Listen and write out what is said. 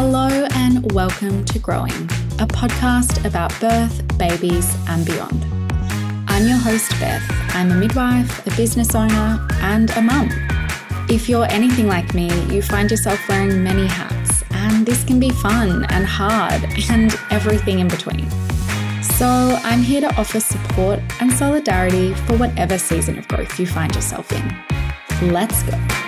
Hello and welcome to Growing, a podcast about birth, babies, and beyond. I'm your host, Beth. I'm a midwife, a business owner, and a mum. If you're anything like me, you find yourself wearing many hats, and this can be fun and hard and everything in between. So, I'm here to offer support and solidarity for whatever season of growth you find yourself in. Let's go.